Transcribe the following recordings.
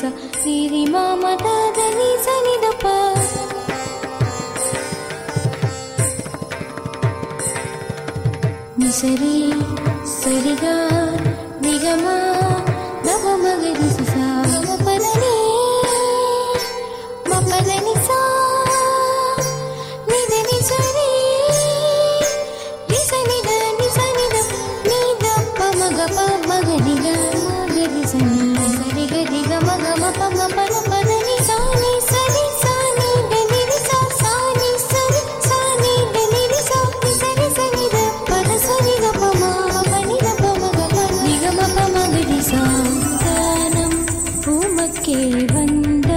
ಸ ಸಿರಿ दानि सनि दपसरि सरि ग निगमा வந்த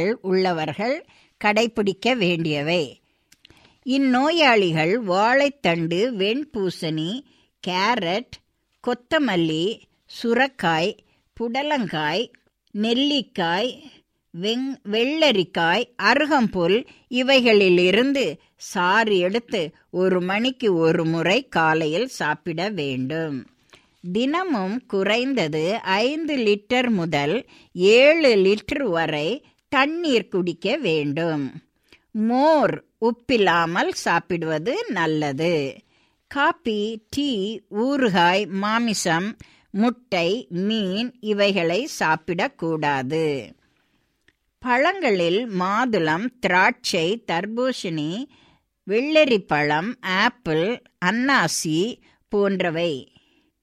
குணங்கள் உள்ளவர்கள் கடைபிடிக்க வேண்டியவை. இந்நோயாளிகள் வாழைத்தண்டு வெண்பூசணி கேரட் கொத்தமல்லி சுரக்காய் புடலங்காய் நெல்லிக்காய் வெங் வெள்ளரிக்காய் அருகம்புல் இவைகளிலிருந்து சாறு எடுத்து ஒரு மணிக்கு ஒரு முறை காலையில் சாப்பிட வேண்டும். தினமும் குறைந்தது ஐந்து லிட்டர் முதல் ஏழு லிட்டர் வரை தண்ணீர் குடிக்க வேண்டும். மோர் உப்பில்லாமல் சாப்பிடுவது நல்லது. காபி டீ ஊறுகாய் மாமிசம் முட்டை மீன் இவைகளை சாப்பிடக்கூடாது. பழங்களில் மாதுளம் திராட்சை தர்பூசணி வெள்ளரி பழம் ஆப்பிள் அன்னாசி போன்றவை.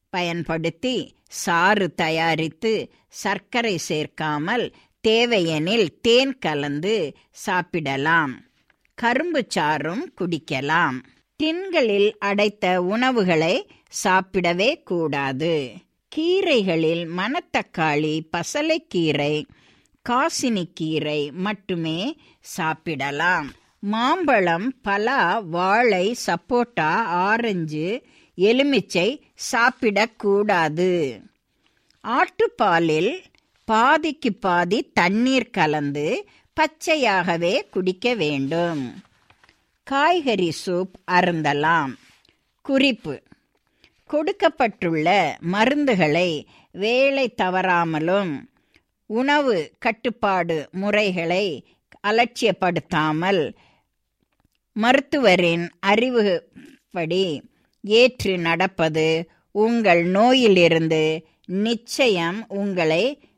பயன்படுத்தி சாறு தயாரித்து சர்க்கரை சேர்க்காமல் தேவையெனில் தேன் கலந்து சாப்பிடலாம். கரும்பு சாறும் குடிக்கலாம். டின்களில் அடைத்த உணவுகளை சாப்பிடவே கூடாது. கீரைகளில் மணத்தக்காளி பசலைக்கீரை காசினிக்கீரை மட்டுமே சாப்பிடலாம். மாம்பழம் பலா வாழை சப்போட்டா ஆரஞ்சு எலுமிச்சை சாப்பிடக்கூடாது. ஆட்டுப்பாலில் பாதிக்கு பாதி தண்ணீர் கலந்து பச்சையாகவே குடிக்க வேண்டும். காய்கறி சூப் அருந்தலாம். குறிப்பு. கொடுக்கப்பட்டுள்ள மருந்துகளை வேலை தவறாமலும் உணவு கட்டுப்பாடு முறைகளை அலட்சியப்படுத்தாமல் மருத்துவரின் அறிவுப்படி ஏற்று நடப்பது உங்கள் நோயிலிருந்து நிச்சயம் உங்களை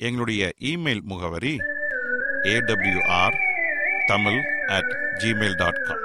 எங்களுடைய இமெயில் முகவரி AWR Tamil at Gmail dot com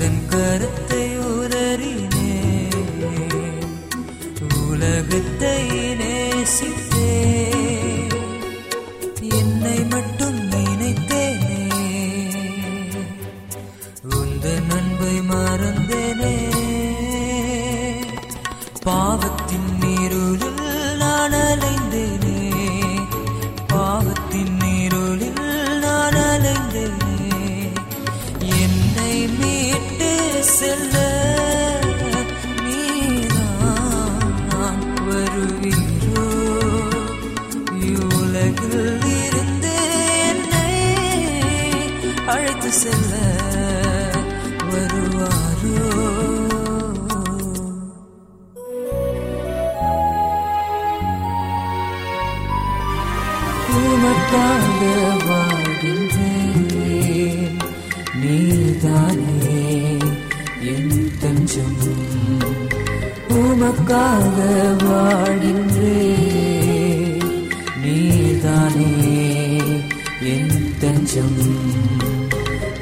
உந்தன் கரத்தை உதறினே உலகத்தை நேசித்தே உமக்காக வாழ்கின்றேன். நீதானே என் தஞ்சம். உமக்காக வாழ்கின்றேன். நீதானே என் தஞ்சம்.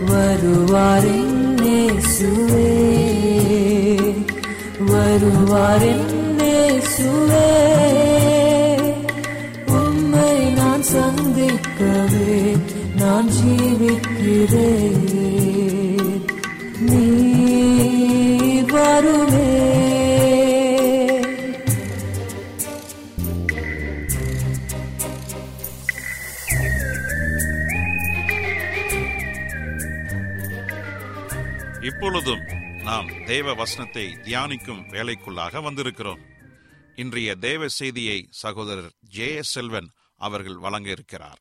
வருவாரென்னேசுவே வருவாரென்னேசுவே சுவே நான் ஜீவிக்கிறேன். நீ வருமே. இப்பொழுதும் நாம் தேவ வசனத்தை தியானிக்கும் வேலைக்குள்ளாக வந்திருக்கிறோம். இன்றைய தேவ செய்தியை சகோதரர் ஜே எஸ் செல்வன் அவர்கள் வழங்க இருக்கிறார்.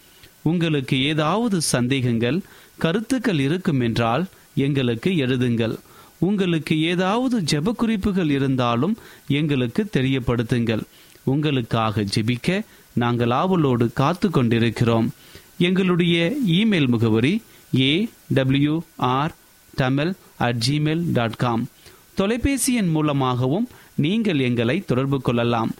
உங்களுக்கு ஏதாவது சந்தேகங்கள் கருத்துக்கள் இருக்கும் என்றால் எங்களுக்கு எழுதுங்கள். உங்களுக்கு ஏதாவது ஜெப குறிப்புகள் இருந்தாலும் எங்களுக்கு தெரியப்படுத்துங்கள். உங்களுக்காக ஜெபிக்க நாங்கள் ஆவலோடு காத்து கொண்டிருக்கிறோம் எங்களுடைய இமெயில் முகவரி A W R Tamil at Gmail dot com தொலைபேசி எண் மூலமாகவும் நீங்கள் எங்களை தொடர்பு கொள்ளலாம்.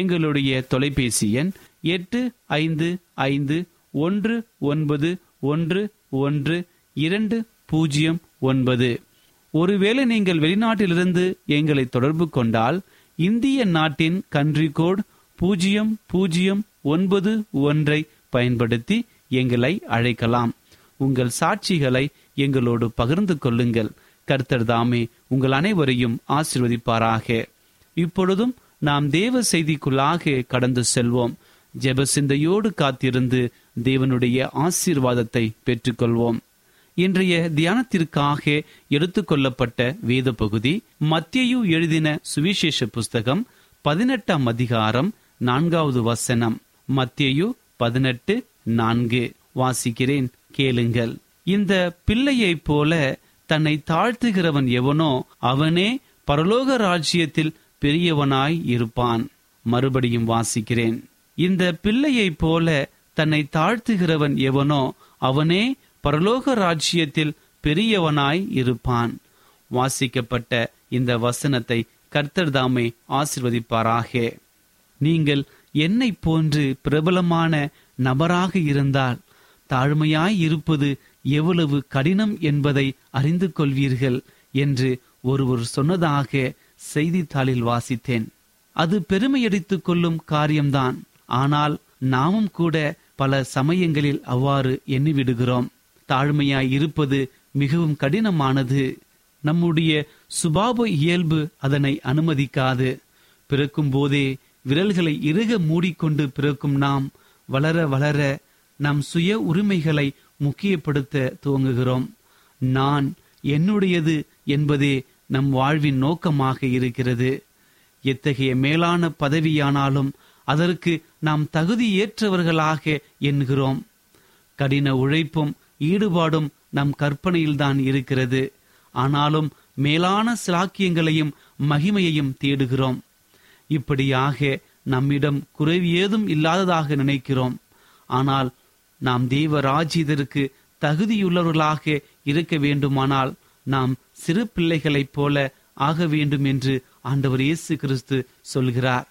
எங்களுடைய தொலைபேசி எண் எட்டு ஐந்து ஐந்து ஒன்று ஒன்பது ஒன்று ஒன்று இரண்டு பூஜ்ஜியம் ஒன்பது. ஒருவேளை நீங்கள் வெளிநாட்டிலிருந்து எங்களை தொடர்பு கொண்டால் இந்திய நாட்டின் கன்ட்ரி கோட் பூஜ்ஜியம் பூஜ்ஜியம் ஒன்பது ஒன்றை பயன்படுத்தி எங்களை அழைக்கலாம். உங்கள் சாட்சிகளை எங்களோடு பகிர்ந்து கொள்ளுங்கள். கர்த்தர் தாமே உங்கள் அனைவரையும் ஆசிர்வதிப்பாராக. இப்பொழுதும் நாம் தேவ செய்திக்குள்ளாக கடந்து செல்வோம். ஜெபசிந்தையோடு காத்திருந்து தேவனுடைய ஆசீர்வாதத்தை பெற்றுக்கொள்வோம். இன்றைய தியானத்திற்காக எடுத்துக்கொள்ளப்பட்ட வேத பகுதி மத்தியு எழுதின சுவிசேஷ புஸ்தகம் பதினெட்டாம் அதிகாரம் நான்காவது வசனம். மத்தியு பதினெட்டு நான்கு. வாசிக்கிறேன் கேளுங்கள். இந்த பிள்ளையைப் போல தன்னை தாழ்த்துகிறவன் எவனோ அவனே பரலோக ராஜ்யத்தில் பெரியவனாய் இருப்பான். மறுபடியும் வாசிக்கிறேன். இந்த பிள்ளையைப் போல தன்னை தாழ்த்துகிறவன் எவனோ அவனே பரலோக ராஜ்யத்தில் பெரியவனாய் இருப்பான். வாசிக்கப்பட்ட இந்த வசனத்தை கர்த்தர் தாமே ஆசிர்வதிப்பாராக. நீங்கள் என்னை போன்று பிரபலமான நபராக இருந்தால் தாழ்மையாய் இருப்பது எவ்வளவு கடினம் என்பதை அறிந்து கொள்வீர்கள் என்று ஒருவர் சொன்னதாக செய்தித்தாளில் வாசித்தேன். அது பெருமையடித்துக் கொள்ளும் காரியம்தான். ஆனால் நாமும் கூட பல சமயங்களில் அவ்வாறு எண்ணிவிடுகிறோம். தாழ்மையாய் இருப்பது மிகவும் கடினமானது. நம்முடைய சுபாவ இயல்பு அதனை அனுமதிக்காது. பிறக்கும் போதே விரல்களை இறுக மூடிக்கொண்டு பிறக்கும் நாம் வளர வளர நம் சுய உரிமைகளை முக்கியப்படுத்த துவங்குகிறோம். நான் என்னுடையது என்பதே நம் வாழ்வின் நோக்கமாக இருக்கிறது. எத்தகைய மேலான பதவியானாலும் அதற்கு நாம் தகுதியேற்றவர்களாக என்கிறோம். கடின உழைப்பும் ஈடுபாடும் நம் கற்பனையில்தான் இருக்கிறது. ஆனாலும் மேலான சிலாக்கியங்களையும் மகிமையையும் தேடுகிறோம். இப்படியாக நம்மிடம் குறைவு ஏதும் இல்லாததாக நினைக்கிறோம். ஆனால் நாம் தெய்வ ராஜ்யத்திற்கு தகுதியுள்ளவர்களாக இருக்க வேண்டுமானால் நாம் சிறு பிள்ளைகளைப் போல ஆக வேண்டும் என்று ஆண்டவர் இயேசு கிறிஸ்து சொல்கிறார்.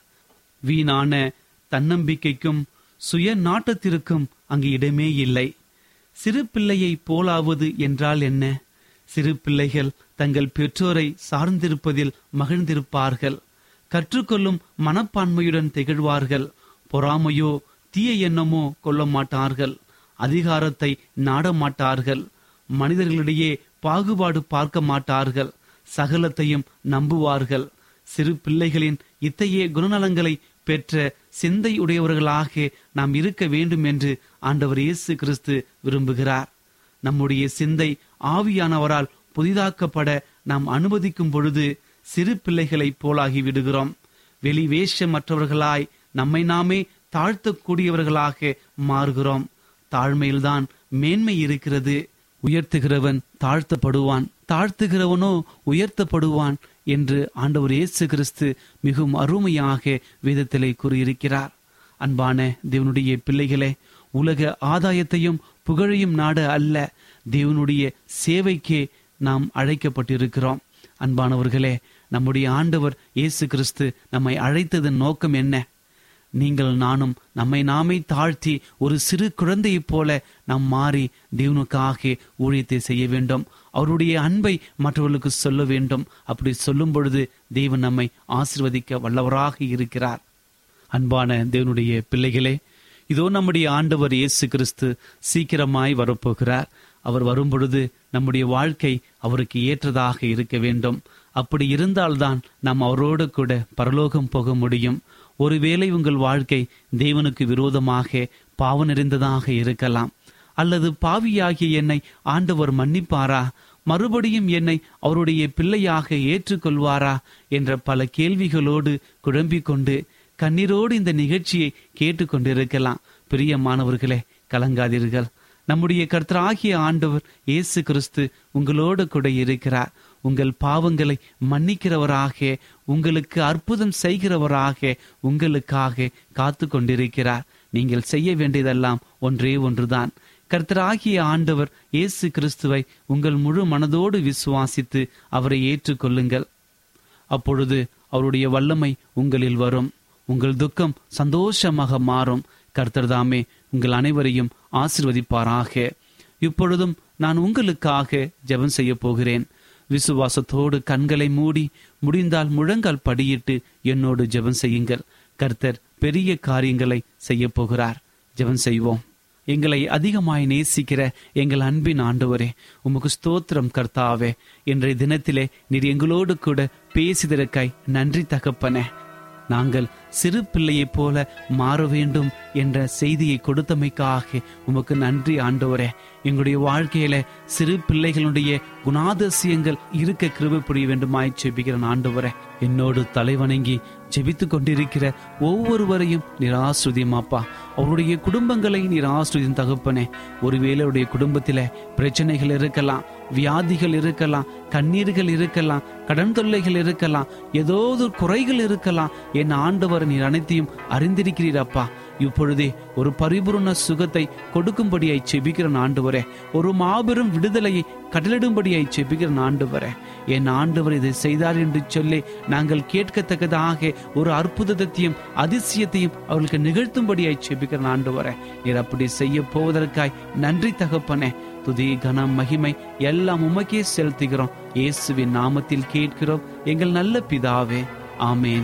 வீணான தன்னம்பிக்கைக்கும் சுய நாட்டத்திற்கும் அங்கு இடமே இல்லை. சிறு பிள்ளையை போலாவது என்றால் என்ன? சிறு பிள்ளைகள் தங்கள் பெற்றோரை சார்ந்திருப்பதில் மகிழ்ந்திருப்பார்கள். கற்றுக்கொள்ளும் மனப்பான்மையுடன் திகழ்வார்கள். பொறாமையோ தீய எண்ணமோ கொள்ள மாட்டார்கள். அதிகாரத்தை நாட மாட்டார்கள். மனிதர்களிடையே பாகுபாடு பார்க்க மாட்டார்கள். சகலத்தையும் நம்புவார்கள். சிறு பிள்ளைகளின் இத்தகைய குணநலங்களை பெற்ற சிந்தையுடையவர்களாக நாம் இருக்க வேண்டும் என்று ஆண்டவர் இயேசு கிறிஸ்து விரும்புகிறார். நம்முடைய சிந்தை ஆவியானவரால் புதிதாக்கப்பட நாம் அனுமதிக்கும் பொழுது சிறு பிள்ளைகளைப் போலாகி விடுகிறோம். வெளி வேஷமற்றவர்களாய் நம்மை நாமே தாழ்த்தக்கூடியவர்களாக மாறுகிறோம். தாழ்மையில்தான் மேன்மை இருக்கிறது. உயர்த்துகிறவன் தாழ்த்தப்படுவான். தாழ்த்துகிறவனோ உயர்த்தப்படுவான் என்று ஆண்டவர் இயேசு கிறிஸ்து மிகவும் அருமையாக வேதத்திலே கூறியிருக்கிறார். அன்பான தேவனுடைய பிள்ளைகளே உலக ஆதாயத்தையும் புகழையும் நாட அல்ல தேவனுடைய சேவைக்கே நாம் அழைக்கப்பட்டிருக்கிறோம். அன்பானவர்களே நம்முடைய ஆண்டவர் இயேசு கிறிஸ்து நம்மை அழைத்ததன் நோக்கம் என்ன? நீங்கள் நானும் நம்மை நாமே தாழ்த்தி ஒரு சிறு குழந்தையைப் போல நாம் மாறி தேவனுக்காக ஊழியத்தை செய்ய வேண்டும். அவருடைய அன்பை மற்றவர்களுக்கு சொல்ல வேண்டும். அப்படி சொல்லும் பொழுது தேவன் நம்மை ஆசிர்வதிக்க வல்லவராக இருக்கிறார். அன்பான தேவனுடைய பிள்ளைகளே இதோ நம்முடைய ஆண்டவர் இயேசு கிறிஸ்து சீக்கிரமாய் வரப்போகிறார். அவர் வரும்பொழுது நம்முடைய வாழ்க்கை அவருக்கு ஏற்றதாக இருக்க வேண்டும். அப்படி இருந்தால்தான் நாம் அவரோடு கூட பரலோகம் போக முடியும். ஒருவேளை உங்கள் வாழ்க்கை தேவனுக்கு விரோதமாக பாவ நிறைந்ததாக இருக்கலாம். அல்லது பாவியாகிய என்னை ஆண்டவர் மன்னிப்பாரா? மறுபடியும் என்னை அவருடைய பிள்ளையாக ஏற்றுக்கொள்வாரா? என்ற பல கேள்விகளோடு குழம்பிக் கொண்டு கண்ணீரோடு இந்த நிகழ்ச்சியை கேட்டுக்கொண்டிருக்கலாம் பிரியமானவர்களே கலங்காதீர்கள். நம்முடைய கர்த்தராகிய ஆண்டவர் இயேசு கிறிஸ்து உங்களோடு கூட இருக்கிறார். உங்கள் பாவங்களை மன்னிக்கிறவராக உங்களுக்கு அற்புதம் செய்கிறவராக உங்களுக்காக காத்து கொண்டிருக்கிறார். நீங்கள் செய்ய வேண்டியதெல்லாம் ஒன்றே ஒன்றுதான். கர்த்தராகிய ஆண்டவர் இயேசு கிறிஸ்துவை உங்கள் முழு மனதோடு விசுவாசித்து அவரை ஏற்றுக்கொள்ளுங்கள். அப்பொழுது அவருடைய வல்லமை உங்களில் வரும். உங்கள் துக்கம் சந்தோஷமாக மாறும். கர்த்தர்தாமே உங்கள் அனைவரையும் ஆசிர்வதிப்பாராக. இப்பொழுதும் நான் உங்களுக்காக ஜெபம் செய்ய போகிறேன். விசுவாசத்தோடு கண்களை மூடி முடிந்தால் முழங்கால் படியிட்டு என்னோடு ஜெபம் செய்யுங்கள். கர்த்தர் பெரிய காரியங்களை செய்ய போகிறார். ஜெபம் செய்வோம். எங்களை அதிகமாய் நேசிக்கிற எங்கள் அன்பின் ஆண்டவரே உமக்கு ஸ்தோத்திரம் கர்த்தாவே. இன்றைய தினத்திலே நீர் எங்களோடு கூட பேசிதற்காய் நன்றி தகப்பனே. நாங்கள் சிறு பிள்ளையைப் போல மாற வேண்டும் என்ற செய்தியை கொடுத்தமைக்காக உமக்கு நன்றி ஆண்டவரே. எங்களுடைய வாழ்க்கையில சிறு பிள்ளைகளுடைய குணாதிசயங்கள் இருக்க கிருபை புரிய வேண்டுமாய் செபிக்கிறேன் ஆண்டவரே. என்னோடு தலைவணங்கி ஜெபித்து கொண்டிருக்கிற ஒவ்வொருவரையும் நிராஸ்ருதியம் அப்பா அவருடைய குடும்பங்களை நிராஸ்ருதியம் தகப்பனே. ஒருவேளை அவருடைய குடும்பத்தில பிரச்சனைகள் இருக்கலாம் வியாதிகள் இருக்கலாம் கண்ணீர்கள் இருக்கலாம் கடன் தொல்லைகள் இருக்கலாம் ஏதோ ஒரு குறைகள் இருக்கலாம். என் ஆண்டவர் நீர் அனைத்தையும் அறிந்திருக்கிறீர் அப்பா. இப்பொழுதே ஒரு பரிபூர்ண சுகத்தை கொடுக்கும்படியாய் செபிக்கிற ஆண்டவரே. ஒரு மாபெரும் விடுதலையை கடலிடும்படியாய் செபிக்கிற ஆண்டவரே. என் ஆண்டவர் இதை செய்தார் என்று சொல்லி நாங்கள் கேட்கத்தக்கதாக ஒரு அற்புதத்தையும் அதிசயத்தையும் அவர்களுக்கு நிகழ்த்தும்படியாய் செபிக்கிற ஆண்டவரே. நீர் அப்படி செய்ய போவதற்காய் நன்றி தகப்பனே. துதி கனம் மகிமை எல்லாம் உமக்கே செலுத்துகிறோம். இயேசுவின் நாமத்தில் கேட்கிறோம். எங்கள் நல்ல பிதாவே. ஆமேன்.